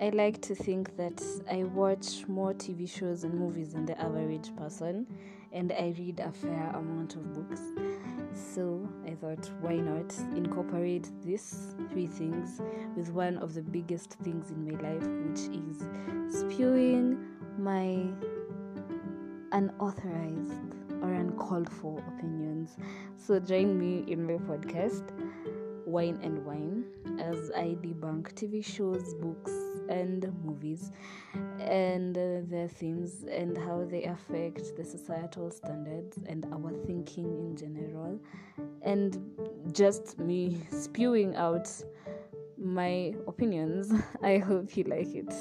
I like to think that I watch more TV shows and movies than the average person, and I read a fair amount of books. So I thought, why not incorporate these three things with one of the biggest things in my life, which is spewing my unauthorized or uncalled for opinions. So join me in my podcast, Wine and Whine, as I debunk TV shows, books, and movies and uh, their themes and how they affect the societal standards and our thinking in general. And just me spewing out my opinions i hope you like it